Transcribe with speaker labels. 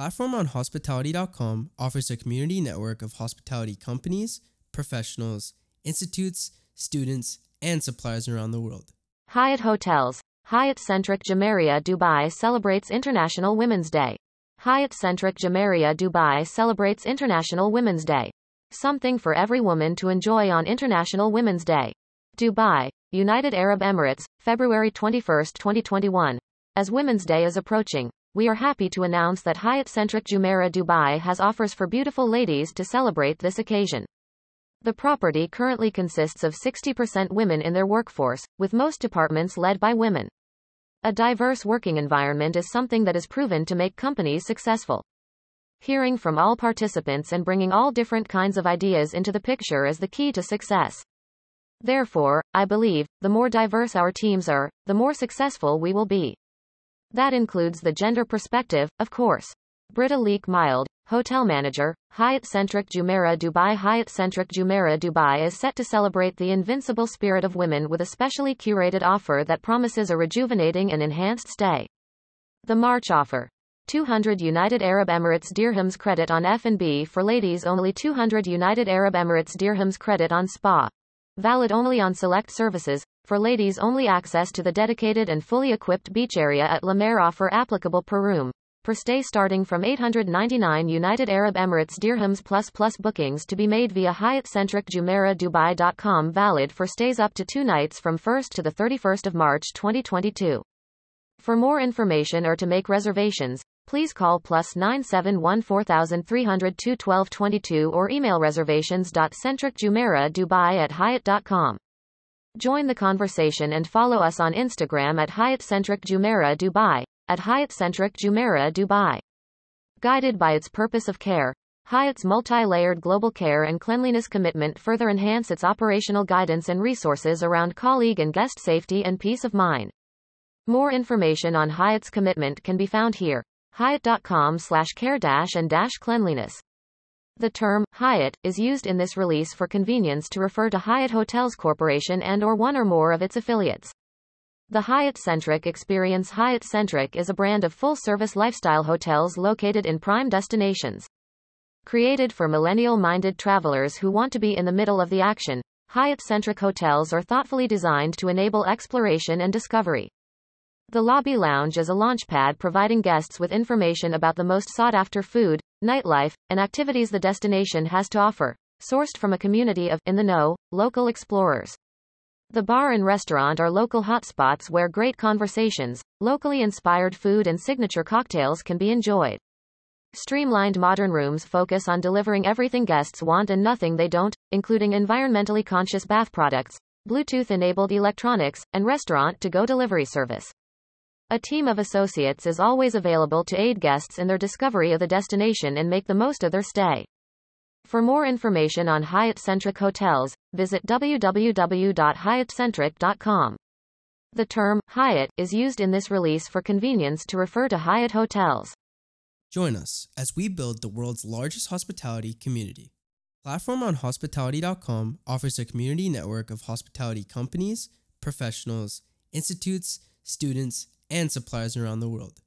Speaker 1: Platform on Hospitality.com offers a community network of hospitality companies, professionals, institutes, students, and suppliers around the world.
Speaker 2: Hyatt Hotels. Hyatt Centric Jumeirah Dubai celebrates International Women's Day. Hyatt Centric Jumeirah Dubai celebrates International Women's Day. Something for every woman to enjoy on International Women's Day. Dubai, United Arab Emirates, February 21, 2021. As Women's Day is approaching, we are happy to announce that Hyatt Centric Jumeirah Dubai has offers for beautiful ladies to celebrate this occasion. The property currently consists of 60% women in their workforce, with most departments led by women. A diverse working environment is something that is proven to make companies successful. Hearing from all participants and bringing all different kinds of ideas into the picture is the key to success. Therefore, I believe, the more diverse our teams are, the more successful we will be. That includes the gender perspective, of course. Britta Leek Mild, Hotel Manager, Hyatt Centric Jumeirah Dubai Hyatt Centric Jumeirah Dubai is set to celebrate the invincible spirit of women with a specially curated offer that promises a rejuvenating and enhanced stay. The March offer. 200 United Arab Emirates dirhams credit on F&B for ladies only 200 United Arab Emirates dirhams credit on spa. Valid only on select services, for ladies only access to the dedicated and fully equipped beach area at La Mer offer applicable per room. Per stay starting from 899 United Arab Emirates dirhams plus plus bookings to be made via Hyatt-centric Jumeirah Dubai.com valid for stays up to two nights from 1st to the 31st of March 2022. For more information or to make reservations, please call plus 971 4300 21222 or email reservations.centricjumeirahdubai at hyatt.com. Join the conversation and follow us on Instagram at Hyatt-centric Jumeirah Dubai, at Hyatt-centric Jumeirah Dubai. Guided by its purpose of care, Hyatt's multi-layered global care and cleanliness commitment further enhance its operational guidance and resources around colleague and guest safety and peace of mind. More information on Hyatt's commitment can be found here. Hyatt.com slash care dash and dash cleanliness. The term Hyatt is used in this release for convenience to refer to Hyatt Hotels Corporation and or one or more of its affiliates. The Hyatt-centric experience Hyatt-centric is a brand of full-service lifestyle hotels located in prime destinations. Created for millennial-minded travelers who want to be in the middle of the action, Hyatt-centric hotels are thoughtfully designed to enable exploration and discovery. The lobby lounge is a launchpad providing guests with information about the most sought after food, nightlife, and activities the destination has to offer, sourced from a community of in the know, local explorers. The bar and restaurant are local hotspots where great conversations, locally inspired food and signature cocktails can be enjoyed. Streamlined modern rooms focus on delivering everything guests want and nothing they don't, including environmentally conscious bath products, Bluetooth enabled electronics, and restaurant to go delivery service. A team of associates is always available to aid guests in their discovery of the destination and make the most of their stay. For more information on Hyatt-centric hotels, visit www.hyattcentric.com. The term Hyatt is used in this release for convenience to refer to Hyatt hotels.
Speaker 1: Join us as we build the world's largest hospitality community. Platform on Hospitality.com offers a community network of hospitality companies, professionals, institutes, students, and suppliers around the world.